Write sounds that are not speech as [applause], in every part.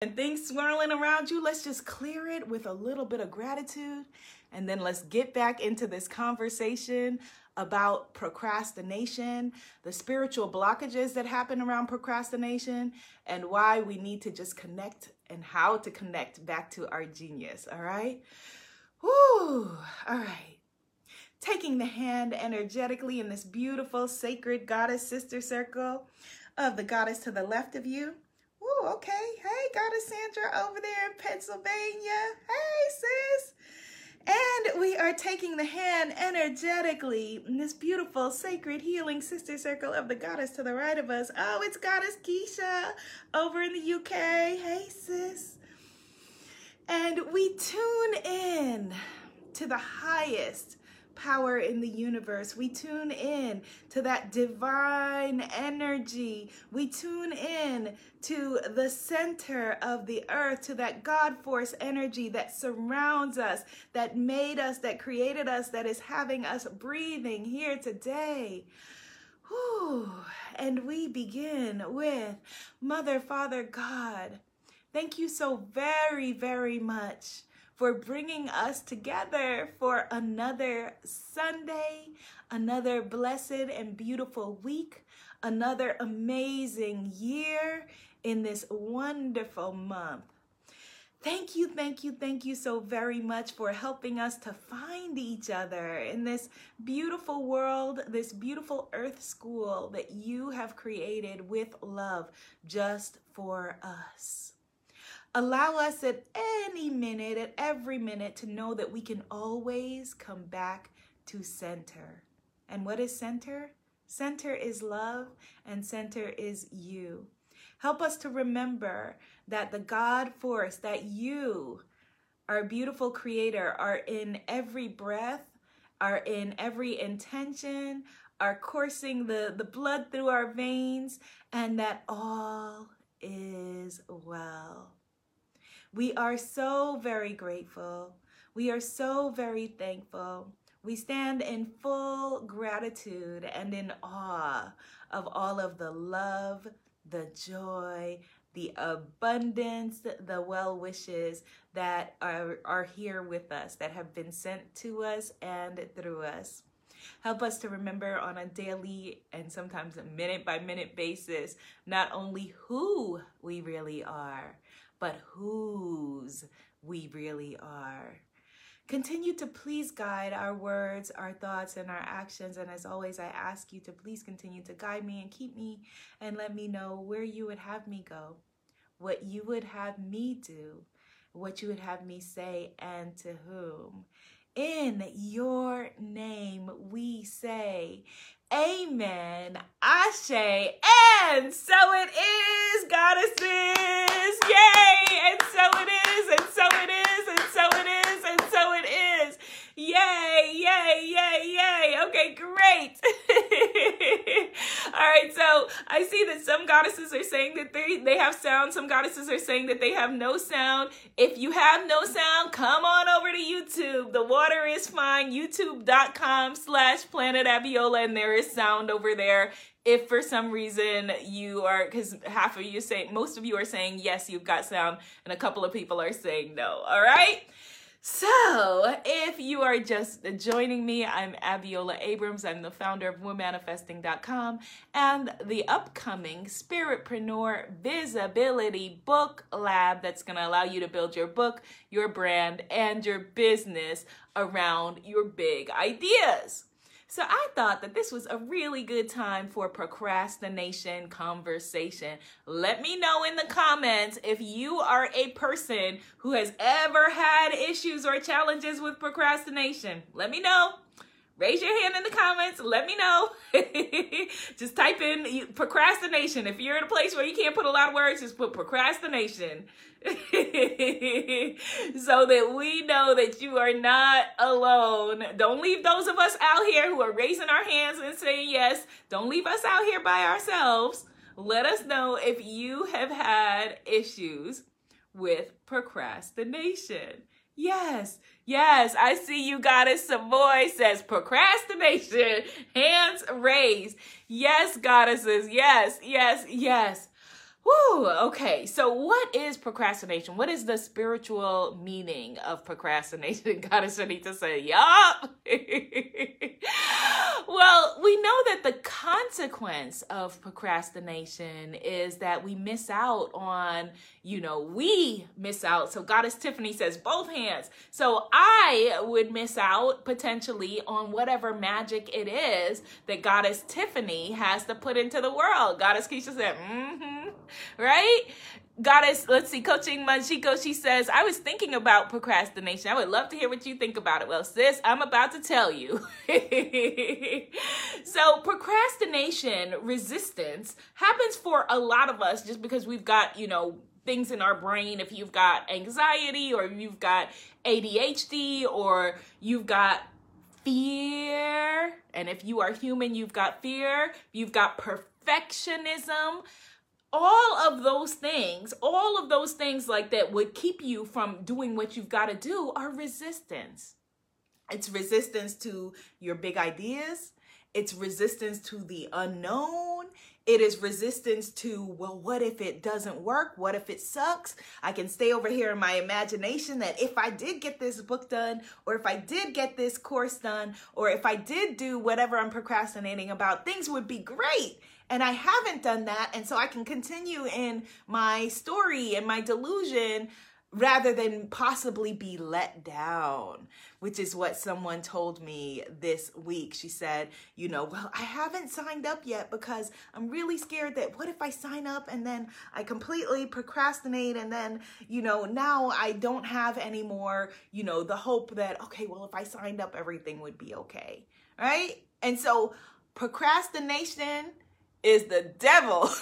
and things swirling around you, let's just clear it with a little bit of gratitude. And then let's get back into this conversation about procrastination, the spiritual blockages that happen around procrastination, and why we need to just connect and how to connect back to our genius. All right? Whoo! All right. Taking the hand energetically in this beautiful sacred goddess sister circle of the goddess to the left of you Oh, okay. Hey, Goddess Sandra over there in Pennsylvania. Hey, sis. And we are taking the hand energetically in this beautiful, sacred, healing sister circle of the goddess to the right of us. Oh, it's Goddess Keisha over in the UK. Hey, sis. And we tune in to the highest power in the universe. We tune in to that divine energy. We tune in to the center of the earth, to that God force energy that surrounds us, that made us, that created us, that is having us breathing here today. Whew. And we begin with Mother, Father, God. Thank you so very, very much for bringing us together for another Sunday, another blessed and beautiful week, another amazing year in this wonderful month. Thank you, thank you, thank you so very much for helping us to find each other in this beautiful world, this beautiful earth school that you have created with love just for us. Allow us at any minute, at every minute, to know that we can always come back to center. And what is center? Center is love, and center is you. Help us to remember that the God force, that you, our beautiful creator, are in every breath, are in every intention, are coursing the, the blood through our veins, and that all is well. We are so very grateful. We are so very thankful. We stand in full gratitude and in awe of all of the love, the joy, the abundance, the well wishes that are, are here with us, that have been sent to us and through us. Help us to remember on a daily and sometimes a minute by minute basis not only who we really are, but whose we really are. Continue to please guide our words, our thoughts, and our actions. And as always, I ask you to please continue to guide me and keep me and let me know where you would have me go, what you would have me do, what you would have me say, and to whom. In your name we say, Amen, Ashe, and so it is, goddesses. Yay! And so it is, and so it is, and so it is, and so it is. Yay, yay, yay, yay. Okay, great. [laughs] All right, so I see that some goddesses are saying that they, they have sound. Some goddesses are saying that they have no sound. If you have no sound, come on over to YouTube. The water is fine. YouTube.com slash Planet Abiola, and there is sound over there if for some reason you are because half of you say most of you are saying yes you've got sound and a couple of people are saying no all right so, if you are just joining me, I'm Abiola Abrams. I'm the founder of WoManifesting.com and the upcoming Spiritpreneur Visibility Book Lab that's going to allow you to build your book, your brand, and your business around your big ideas. So I thought that this was a really good time for procrastination conversation. Let me know in the comments if you are a person who has ever had issues or challenges with procrastination. Let me know. Raise your hand in the comments. Let me know. [laughs] just type in procrastination. If you're in a place where you can't put a lot of words, just put procrastination. [laughs] so that we know that you are not alone. Don't leave those of us out here who are raising our hands and saying yes. Don't leave us out here by ourselves. Let us know if you have had issues with procrastination. Yes, yes, I see you, Goddess Savoy says procrastination, hands raised. Yes, goddesses, yes, yes, yes. Woo, okay. So what is procrastination? What is the spiritual meaning of procrastination? [laughs] Goddess Anita say, yup. [laughs] well, we know that the consequence of procrastination is that we miss out on, you know, we miss out. So Goddess Tiffany says both hands. So I would miss out potentially on whatever magic it is that Goddess Tiffany has to put into the world. Goddess Keisha said, mm-hmm right? Goddess, let's see, Coaching Manchiko, she says, I was thinking about procrastination. I would love to hear what you think about it. Well, sis, I'm about to tell you. [laughs] so, procrastination resistance happens for a lot of us just because we've got, you know, things in our brain. If you've got anxiety or you've got ADHD or you've got fear, and if you are human, you've got fear, you've got perfectionism all of those things, all of those things like that would keep you from doing what you've got to do are resistance. It's resistance to your big ideas. It's resistance to the unknown. It is resistance to, well, what if it doesn't work? What if it sucks? I can stay over here in my imagination that if I did get this book done, or if I did get this course done, or if I did do whatever I'm procrastinating about, things would be great. And I haven't done that. And so I can continue in my story and my delusion rather than possibly be let down, which is what someone told me this week. She said, You know, well, I haven't signed up yet because I'm really scared that what if I sign up and then I completely procrastinate and then, you know, now I don't have any more, you know, the hope that, okay, well, if I signed up, everything would be okay. Right. And so procrastination is the devil. [laughs]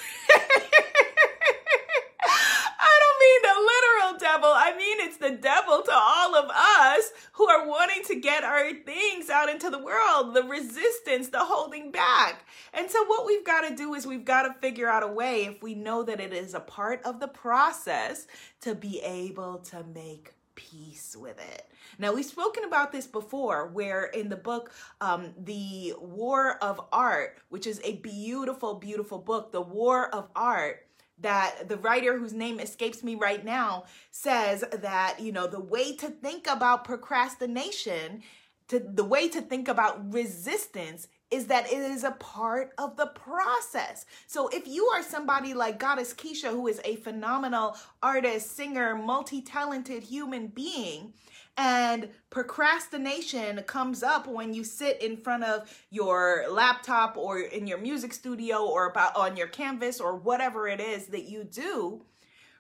I don't mean the literal devil. I mean it's the devil to all of us who are wanting to get our things out into the world, the resistance, the holding back. And so what we've got to do is we've got to figure out a way if we know that it is a part of the process to be able to make peace with it. Now, we've spoken about this before, where in the book, um, The War of Art, which is a beautiful, beautiful book, The War of Art, that the writer whose name escapes me right now says that, you know, the way to think about procrastination, to the way to think about resistance is that it is a part of the process. So if you are somebody like Goddess Keisha, who is a phenomenal artist, singer, multi talented human being, and procrastination comes up when you sit in front of your laptop or in your music studio or about on your canvas or whatever it is that you do,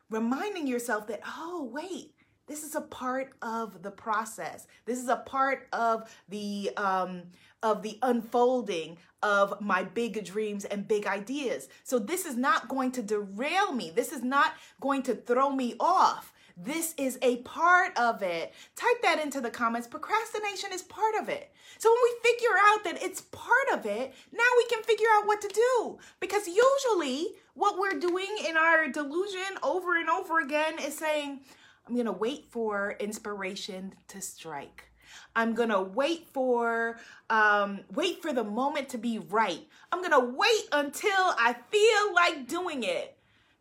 reminding yourself that, oh, wait, this is a part of the process. This is a part of the um, of the unfolding of my big dreams and big ideas. So this is not going to derail me. This is not going to throw me off. This is a part of it. Type that into the comments. Procrastination is part of it. So when we figure out that it's part of it, now we can figure out what to do. Because usually what we're doing in our delusion over and over again is saying, I'm going to wait for inspiration to strike. I'm going to wait for um wait for the moment to be right. I'm going to wait until I feel like doing it.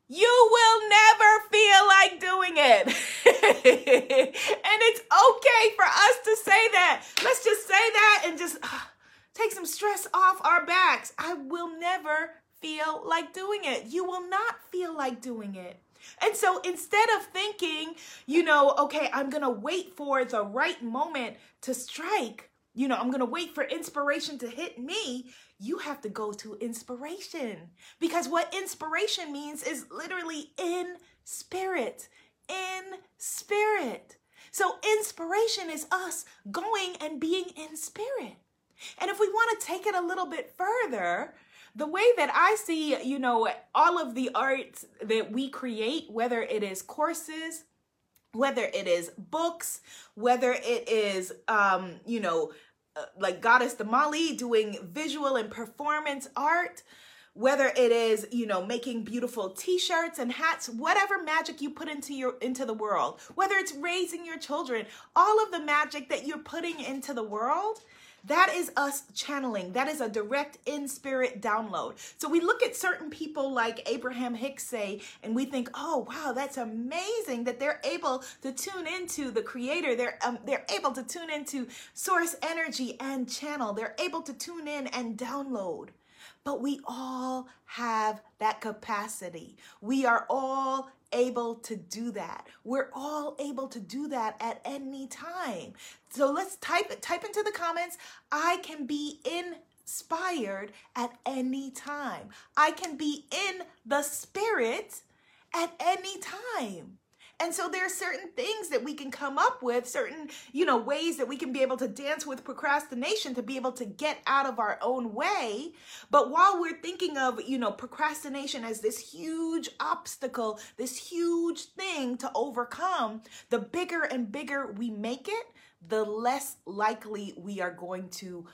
You will never feel like doing it. [laughs] and it's okay for us to say that. Let's just say that and just uh, take some stress off our backs. I will never feel like doing it. You will not feel like doing it. And so instead of thinking, you know, okay, I'm going to wait for the right moment to strike, you know, I'm going to wait for inspiration to hit me, you have to go to inspiration. Because what inspiration means is literally in spirit, in spirit. So inspiration is us going and being in spirit. And if we want to take it a little bit further, the way that I see, you know, all of the art that we create, whether it is courses, whether it is books, whether it is, um, you know, uh, like Goddess Damali doing visual and performance art, whether it is you know making beautiful t-shirts and hats whatever magic you put into your into the world whether it's raising your children all of the magic that you're putting into the world That is us channeling. That is a direct in spirit download. So we look at certain people like Abraham Hicks say, and we think, oh, wow, that's amazing that they're able to tune into the creator. They're, um, they're able to tune into source energy and channel. They're able to tune in and download. But we all have that capacity. We are all able to do that. We're all able to do that at any time. So let's type type into the comments, I can be inspired at any time. I can be in the spirit at any time. And so there are certain things that we can come up with, certain, you know, ways that we can be able to dance with procrastination to be able to get out of our own way. But while we're thinking of, you know, procrastination as this huge obstacle, this huge thing to overcome, the bigger and bigger we make it, the less likely we are going to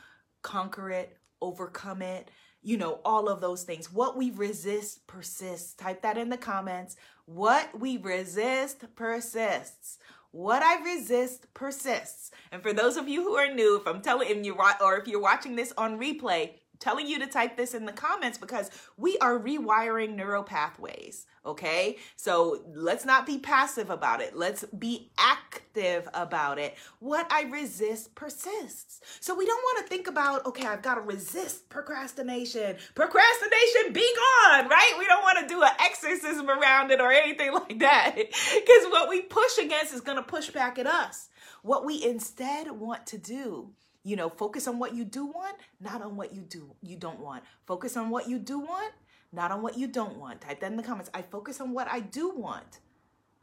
conquer it, overcome it, you know, all of those things. What we resist persists. Type that in the comments. What we resist persists. What I resist persists. And for those of you who are new, if I'm telling you or if you're watching this on replay, telling you to type this in the comments because we are rewiring neural pathways. Okay. So let's not be passive about it. Let's be active about it. What I resist persists. So we don't want to think about, okay, I've got to resist procrastination. Procrastination, be gone, right? We don't want to do an exorcism around it or anything [laughs] like that because what we push against is going to push back at us. What we instead want to do you know, focus on what you do want, not on what you do you don't want. Focus on what you do want, not on what you don't want. Type that in the comments. I focus on what I do want.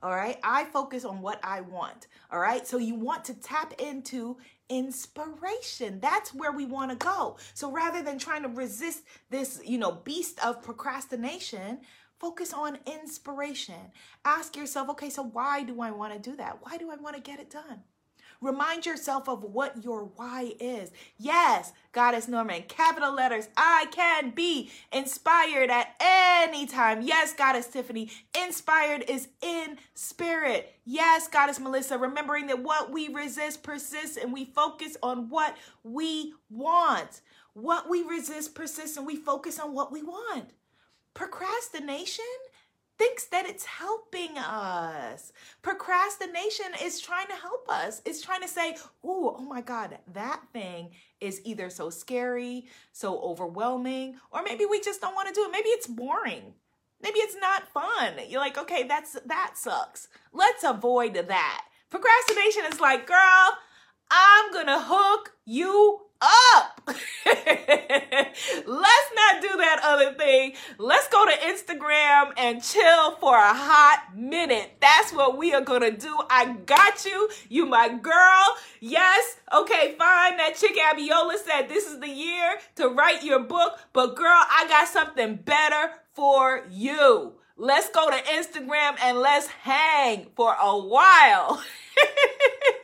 All right? I focus on what I want. All right? So you want to tap into inspiration. That's where we want to go. So rather than trying to resist this, you know, beast of procrastination, focus on inspiration. Ask yourself, okay, so why do I want to do that? Why do I want to get it done? Remind yourself of what your why is. Yes, Goddess Norman, capital letters, I can be inspired at any time. Yes, Goddess Tiffany, inspired is in spirit. Yes, Goddess Melissa, remembering that what we resist persists and we focus on what we want. What we resist persists and we focus on what we want. Procrastination thinks that it's helping us. Procrastination is trying to help us. It's trying to say, "Ooh, oh my god, that thing is either so scary, so overwhelming, or maybe we just don't want to do it. Maybe it's boring. Maybe it's not fun. You're like, "Okay, that's that sucks. Let's avoid that." Procrastination is like, "Girl, I'm to hook you up. [laughs] Let's not do that other thing. Let's go to Instagram and chill for a hot minute. That's what we are going to do. I got you. You my girl. Yes. Okay, fine. That chick Abiola said this is the year to write your book, but girl, I got something better for you. Let's go to Instagram and let's hang for a while. [laughs]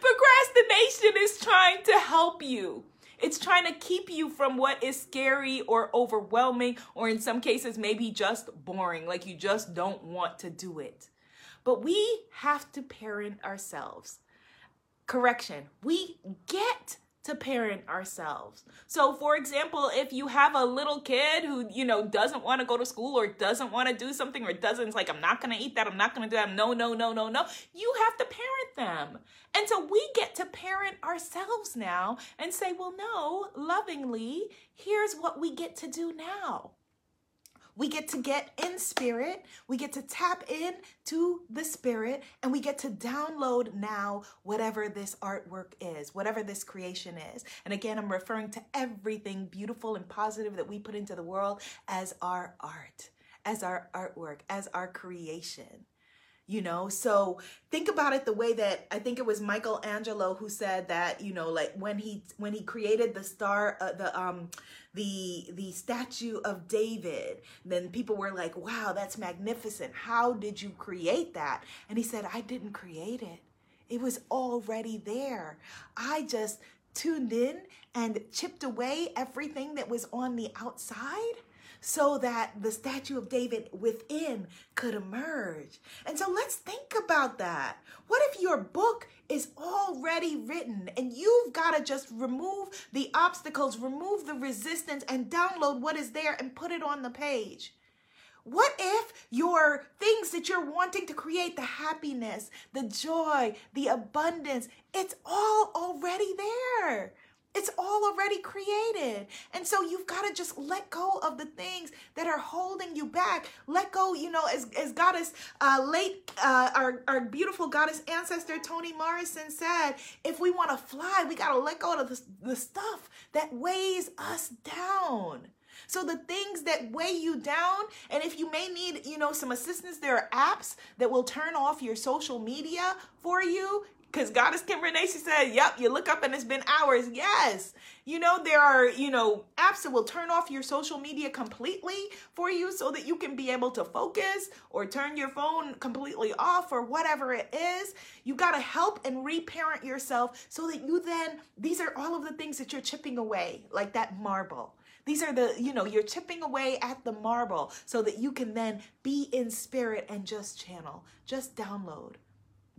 Procrastination is trying to help you. It's trying to keep you from what is scary or overwhelming, or in some cases, maybe just boring, like you just don't want to do it. But we have to parent ourselves. Correction, we get to parent ourselves. So for example, if you have a little kid who, you know, doesn't want to go to school or doesn't want to do something or doesn't like I'm not going to eat that, I'm not going to do that. No, no, no, no, no. You have to parent them. And so we get to parent ourselves now and say, "Well, no, lovingly, here's what we get to do now." We get to get in spirit, we get to tap in to the spirit, and we get to download now whatever this artwork is, whatever this creation is. And again, I'm referring to everything beautiful and positive that we put into the world as our art, as our artwork, as our creation you know? So think about it the way that i think it was michelangelo who said that you know like when he when he created the star uh, the um the the statue of david then people were like wow that's magnificent. How did you create that? And he said i didn't create it. It was already there. I just tuned in and chipped away everything that was on the outside so that the statue of David within could emerge. And so let's think about that. What if your book is already written and you've got to just remove the obstacles, remove the resistance, and download what is there and put it on the page? What if your things that you're wanting to create, the happiness, the joy, the abundance, it's all already there? It's all already created. And so you've got to just let go of the things that are holding you back. Let go, you know, as, as goddess, uh, late, uh, our, our beautiful goddess ancestor, Toni Morrison said, if we want to fly, we got to let go of the, the stuff that weighs us down. So the things that weigh you down, and if you may need, you know, some assistance, there are apps that will turn off your social media for you. Because Goddess Kim Renee, she said, yep, you look up and it's been hours. Yes. You know, there are, you know, apps that will turn off your social media completely for you so that you can be able to focus or turn your phone completely off or whatever it is. You got to help and reparent yourself so that you then, these are all of the things that you're chipping away, like that marble. These are the, you know, you're chipping away at the marble so that you can then be in spirit and just channel, just download.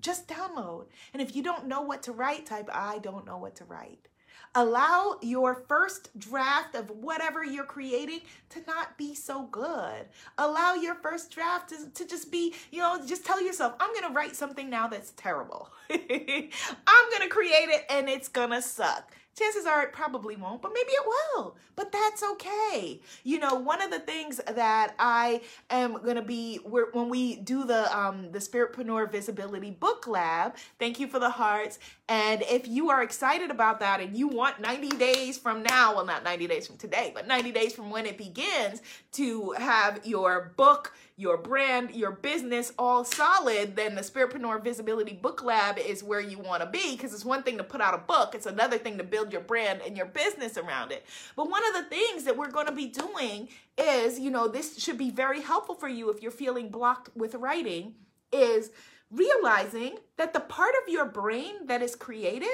Just download. And if you don't know what to write, type I don't know what to write. Allow your first draft of whatever you're creating to not be so good. Allow your first draft to, to just be, you know, just tell yourself, I'm going to write something now that's terrible. [laughs] I'm going to create it and it's going to suck. Chances are it probably won't, but maybe it will. But that's okay. You know, one of the things that I am going to be when we do the um the Spiritpreneur Visibility Book Lab. Thank you for the hearts. And if you are excited about that and you want 90 days from now, well not 90 days from today, but 90 days from when it begins to have your book your brand, your business all solid, then the Spiritpreneur Visibility Book Lab is where you want to be because it's one thing to put out a book, it's another thing to build your brand and your business around it. But one of the things that we're going to be doing is, you know, this should be very helpful for you if you're feeling blocked with writing is realizing that the part of your brain that is creative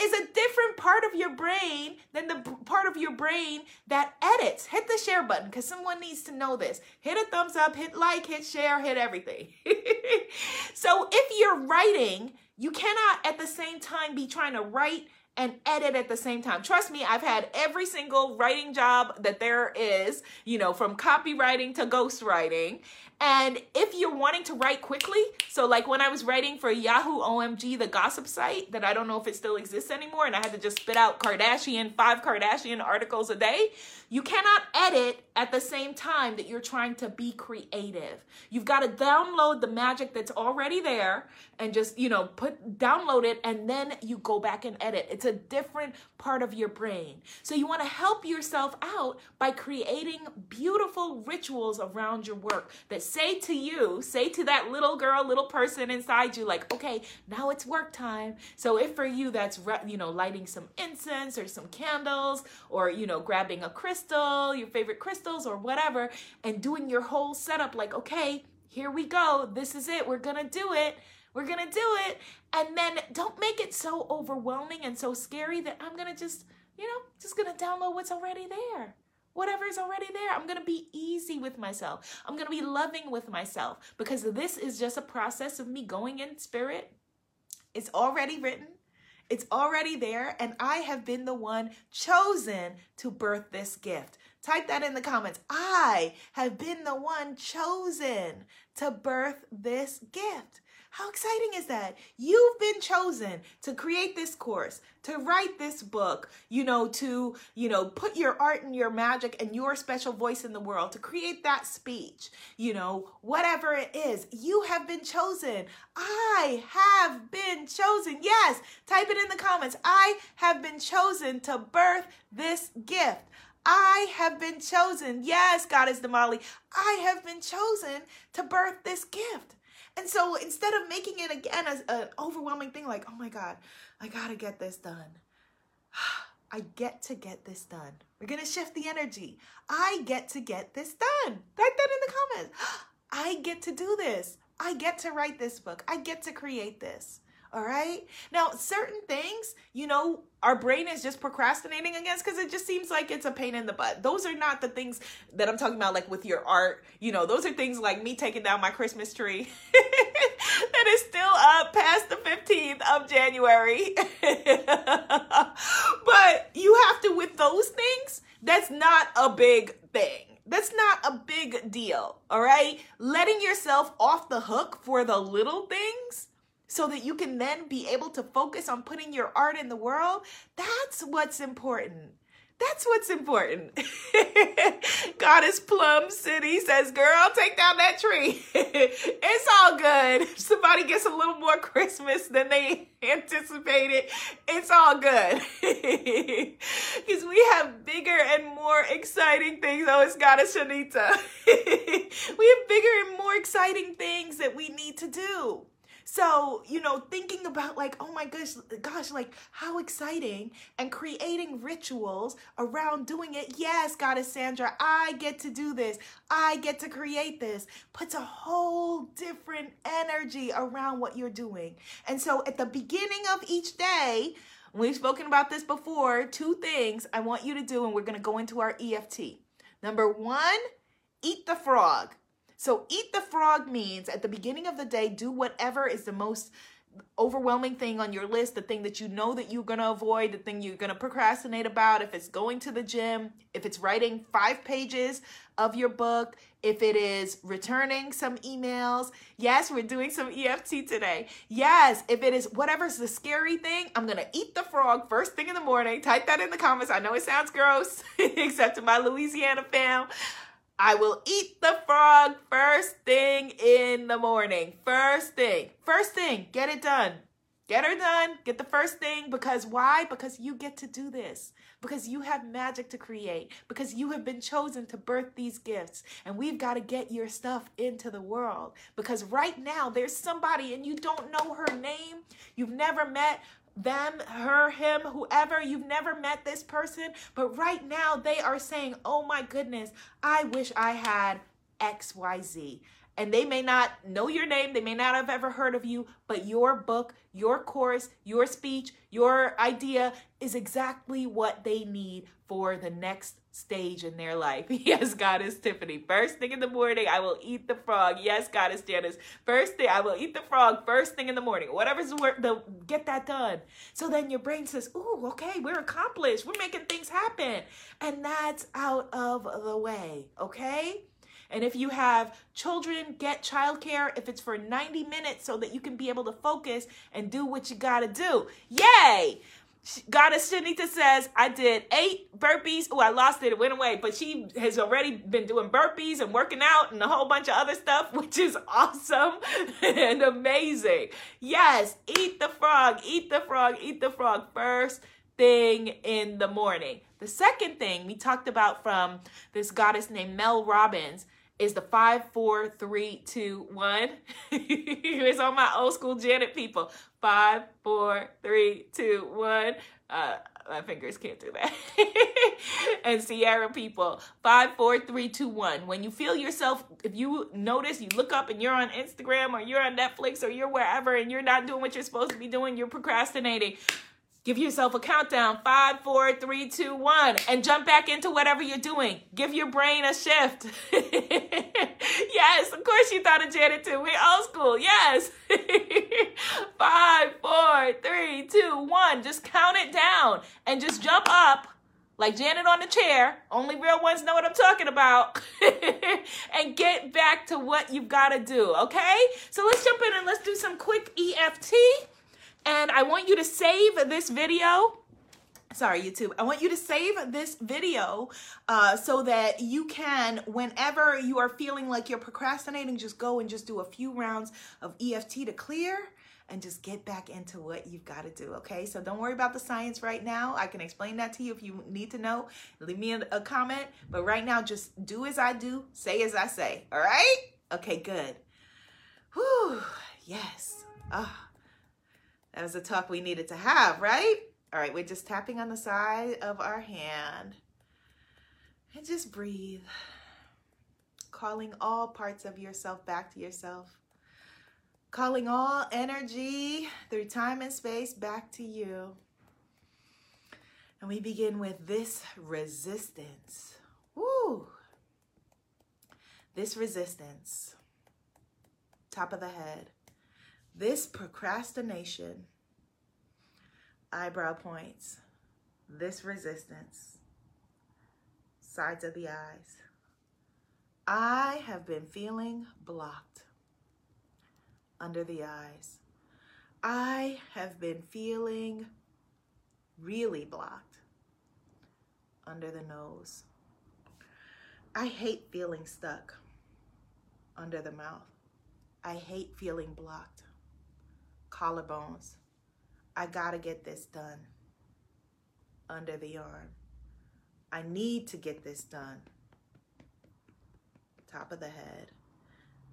is a different part of your brain than the part of your brain that edits. Hit the share button because someone needs to know this. Hit a thumbs up, hit like, hit share, hit everything. [laughs] so if you're writing, you cannot at the same time be trying to write and edit at the same time. Trust me, I've had every single writing job that there is, you know, from copywriting to ghostwriting. And if you're wanting to write quickly, so like when I was writing for Yahoo OMG, the gossip site that I don't know if it still exists anymore, and I had to just spit out Kardashian, five Kardashian articles a day, you cannot edit at the same time that you're trying to be creative. You've got to download the magic that's already there and just, you know, put download it and then you go back and edit. It's a different part of your brain. So you want to help yourself out by creating beautiful rituals around your work that say to you, say to that little girl, little person inside you, like, okay, now it's work time. So if for you that's, you know, lighting some incense or some candles or, you know, grabbing a crystal, your favorite crystals or whatever, and doing your whole setup like, okay, here we go. This is it. We're going to do it. We're going to do it. And then don't make it so overwhelming and so scary that I'm going to just, you know, just going to download what's already there whatever is already there. I'm going to be easy with myself. I'm going to be loving with myself because this is just a process of me going in spirit. It's already written. It's already there, and I have been the one chosen to birth this gift. Type that in the comments. I have been the one chosen to birth this gift. How exciting is that? You've been chosen to create this course, to write this book, you know, to, you know, put your art and your magic and your special voice in the world, to create that speech, you know, whatever it is. You have been chosen. I have been chosen. Yes, type it in the comments. I have been chosen to birth this gift. I have been chosen. Yes, God is the Damali, I have been chosen to birth this gift. And so instead of making it again as an overwhelming thing, like, oh my God, I gotta get this done. [sighs] I get to get this done. We're gonna shift the energy. I get to get this done. Type that in the comments. [gasps] I get to do this. I get to write this book. I get to create this. All right. Now, certain things, you know, our brain is just procrastinating against because it just seems like it's a pain in the butt. Those are not the things that I'm talking about, like with your art. You know, those are things like me taking down my Christmas tree [laughs] that is still up past the 15th of January. [laughs] but you have to, with those things, that's not a big thing. That's not a big deal. All right. Letting yourself off the hook for the little things so that you can then be able to focus on putting your art in the world, that's what's important. That's what's important. [laughs] Goddess Plum City says, Girl, take down that tree. [laughs] it's all good. If somebody gets a little more Christmas than they [laughs] anticipated, it's all good. Because we have bigger and more exciting things. Oh, it's Goddess Shanita. we have bigger and more exciting things that we need to do. So, you know, thinking about like, oh my gosh, gosh, like how exciting and creating rituals around doing it. Yes, Goddess Sandra, I get to do this. I get to create this. Puts a whole different energy around what you're doing. And so at the beginning of each day, we've spoken about this before, two things I want you to do, and we're going to go into our EFT. Number one, eat the frog. So eat the frog means at the beginning of the day, do whatever is the most overwhelming thing on your list, the thing that you know that you're going to avoid, the thing you're going to procrastinate about, if it's going to the gym, if it's writing five pages of your book, if it is returning some emails. Yes, we're doing some EFT today. Yes, if it is whatever's the scary thing, I'm going to eat the frog first thing in the morning. Type that in the comments. I know it sounds gross, [laughs] except to my Louisiana fam. I will eat the frog first thing in the morning. First thing. First thing. Get it done. Get her done. Get the first thing. Because why? Because you get to do this. Because you have magic to create. Because you have been chosen to birth these gifts. And we've got to get your stuff into the world. Because right now, there's somebody and you don't know her name. You've never met them, her, him, whoever. You've never met this person, but right now they are saying, Oh my goodness, I wish I had XYZ. And they may not know your name, they may not have ever heard of you, but your book, your course, your speech, your idea is exactly what they need for the next stage in their life. [laughs] Yes, Goddess Tiffany. First thing in the morning, I will eat the frog. Yes, Goddess Janice. First thing, I will eat the frog first thing in the morning. Whatever's the work, the get that done. So then your brain says, "Ooh, okay, we're accomplished. We're making things happen," and that's out of the way. Okay. And if you have children, get childcare if it's for 90 minutes so that you can be able to focus and do what you got to do. Yay! Goddess Shanita says, I did eight burpees. Oh, I lost it. It went away. But she has already been doing burpees and working out and a whole bunch of other stuff, [laughs] which is awesome [laughs] and amazing. Yes, eat the frog, eat the frog, eat the frog first thing in the morning. The second thing we talked about from this goddess named Mel Robbins is the five, four, three, two, one. [laughs] it's on my old school Janet people. Five, four, three, two, one. Uh, my fingers can't do that. [laughs] and Sierra people, five, four, three, two, one. When you feel yourself, if you notice, you look up and you're on Instagram or you're on Netflix or you're wherever and you're not doing what you're supposed to be doing, you're procrastinating. Give yourself a countdown five, four, three, two, one, and jump back into whatever you're doing. Give your brain a shift. [laughs] yes, of course you thought of Janet too. We're old school. Yes. [laughs] five, four, three, two, one. Just count it down and just jump up like Janet on the chair. Only real ones know what I'm talking about. [laughs] and get back to what you've got to do. Okay? So let's jump in and let's do some quick EFT. And I want you to save this video. Sorry youtube. I want you to save this video uh, so that you can whenever you are feeling like you're procrastinating just go and just do a few rounds of eft to clear and just get back into what you've got to do okay? So don't worry about the science right now. I can explain that to you if you need to know. Leave me a comment. But right now just do as i do say as i say all right? Okay good. Whew, yes. Oh that was a talk we needed to have, right? All right, we're just tapping on the side of our hand. And just breathe. Calling all parts of yourself back to yourself. Calling all energy through time and space back to you. And we begin with this resistance. Woo! This resistance, top of the head, this procrastination, eyebrow points, this resistance, sides of the eyes. I have been feeling blocked under the eyes. I have been feeling really blocked under the nose. I hate feeling stuck under the mouth. I hate feeling blocked. Collarbones. I gotta get this done under the arm. I need to get this done. Top of the head.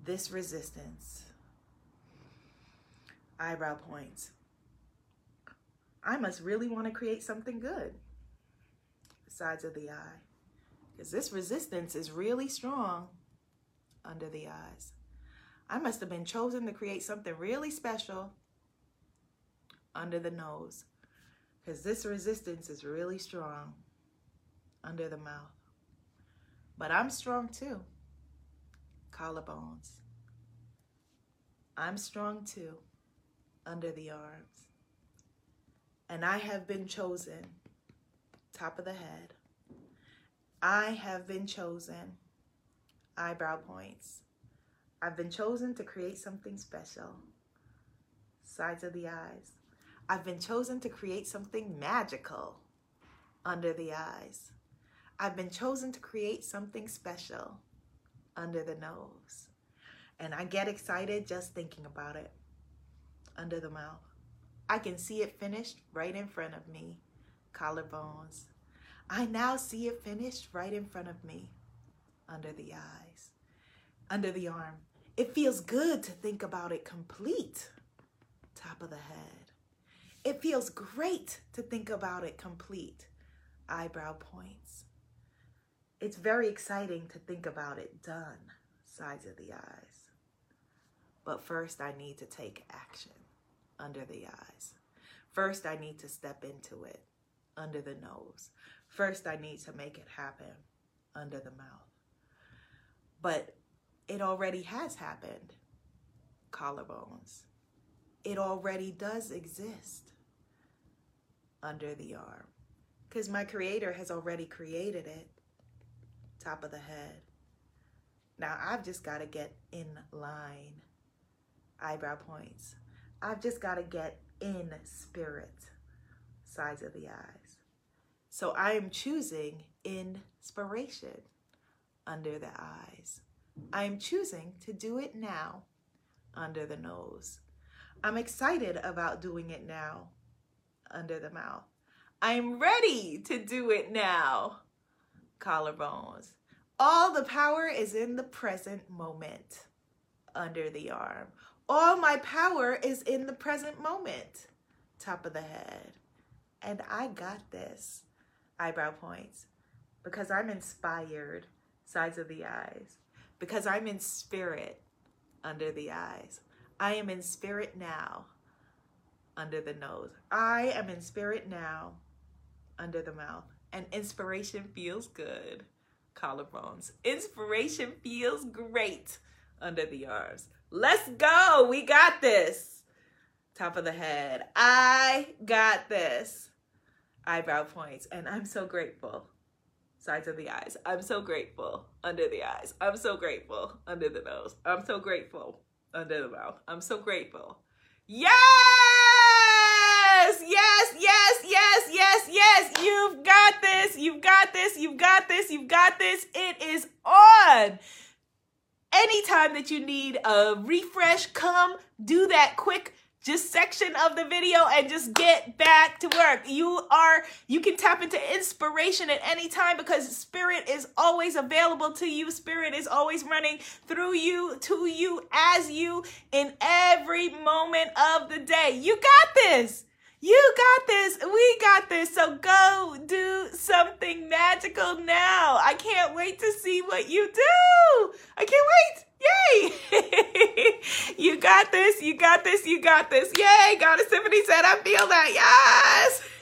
This resistance. Eyebrow points. I must really want to create something good. The Sides of the eye. Because this resistance is really strong under the eyes. I must have been chosen to create something really special under the nose. Because this resistance is really strong under the mouth. But I'm strong too. Collarbones. I'm strong too under the arms. And I have been chosen, top of the head. I have been chosen, eyebrow points. I've been chosen to create something special, sides of the eyes. I've been chosen to create something magical under the eyes. I've been chosen to create something special under the nose. And I get excited just thinking about it under the mouth. I can see it finished right in front of me, collarbones. I now see it finished right in front of me, under the eyes, under the arm. It feels good to think about it complete, top of the head. It feels great to think about it complete, eyebrow points. It's very exciting to think about it done, sides of the eyes. But first, I need to take action under the eyes. First, I need to step into it under the nose. First, I need to make it happen under the mouth. But it already has happened, collarbones. It already does exist under the arm because my creator has already created it, top of the head. Now I've just got to get in line, eyebrow points. I've just got to get in spirit, sides of the eyes. So I am choosing inspiration under the eyes. I am choosing to do it now under the nose. I'm excited about doing it now under the mouth. I'm ready to do it now. Collarbones. All the power is in the present moment under the arm. All my power is in the present moment. Top of the head. And I got this. Eyebrow points. Because I'm inspired. Sides of the eyes. Because I'm in spirit. Under the eyes. I am in spirit now. Under the nose. I am in spirit now. Under the mouth. And inspiration feels good. Collarbones. Inspiration feels great under the arms. Let's go. We got this. Top of the head. I got this. Eyebrow points. And I'm so grateful. Sides of the eyes. I'm so grateful. Under the eyes. I'm so grateful. Under the nose. I'm so grateful. Under the mouth. I'm so grateful. Yes! Yes, yes, yes, yes, yes. You've got this. You've got this. You've got this. You've got this. It is on anytime that you need a refresh, come do that quick just section of the video and just get back to work. You are, you can tap into inspiration at any time because spirit is always available to you. Spirit is always running through you, to you, as you in every moment of the day. You got this. You got this. We got this. So go do something magical now. I can't wait to see what you do. I can't wait. Yay! [laughs] you got this, you got this, you got this. Yay! Goddess Tiffany said, I feel that. Yes! [laughs]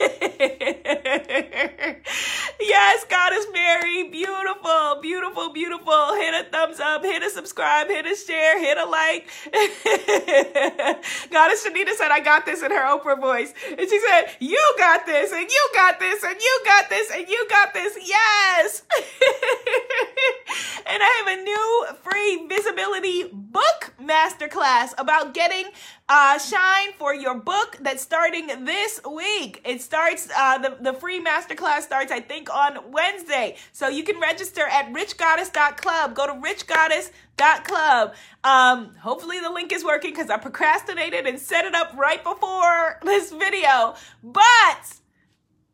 yes, Goddess Mary. Beautiful, beautiful, beautiful. Hit a thumbs up, hit a subscribe, hit a share, hit a like. [laughs] Goddess Shanita said, I got this in her Oprah voice. And she said, You got this, and you got this, and you got this, and you got this. Yes! New free visibility book masterclass about getting uh, shine for your book that's starting this week. It starts, uh, the, the free masterclass starts, I think, on Wednesday. So you can register at richgoddess.club. Go to richgoddess.club. Um, hopefully the link is working because I procrastinated and set it up right before this video. But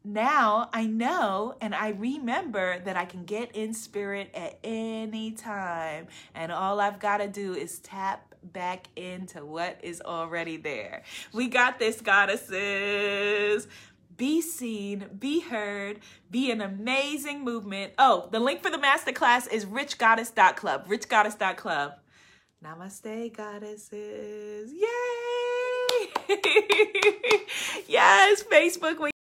now I know and I remember that I can get in spirit at any time. And all I've got to do is tap back into what is already there. We got this, goddesses. Be seen, be heard, be an amazing movement. Oh, the link for the masterclass is richgoddess.club. Richgoddess.club. Namaste, goddesses. Yay! [laughs] yes, Facebook.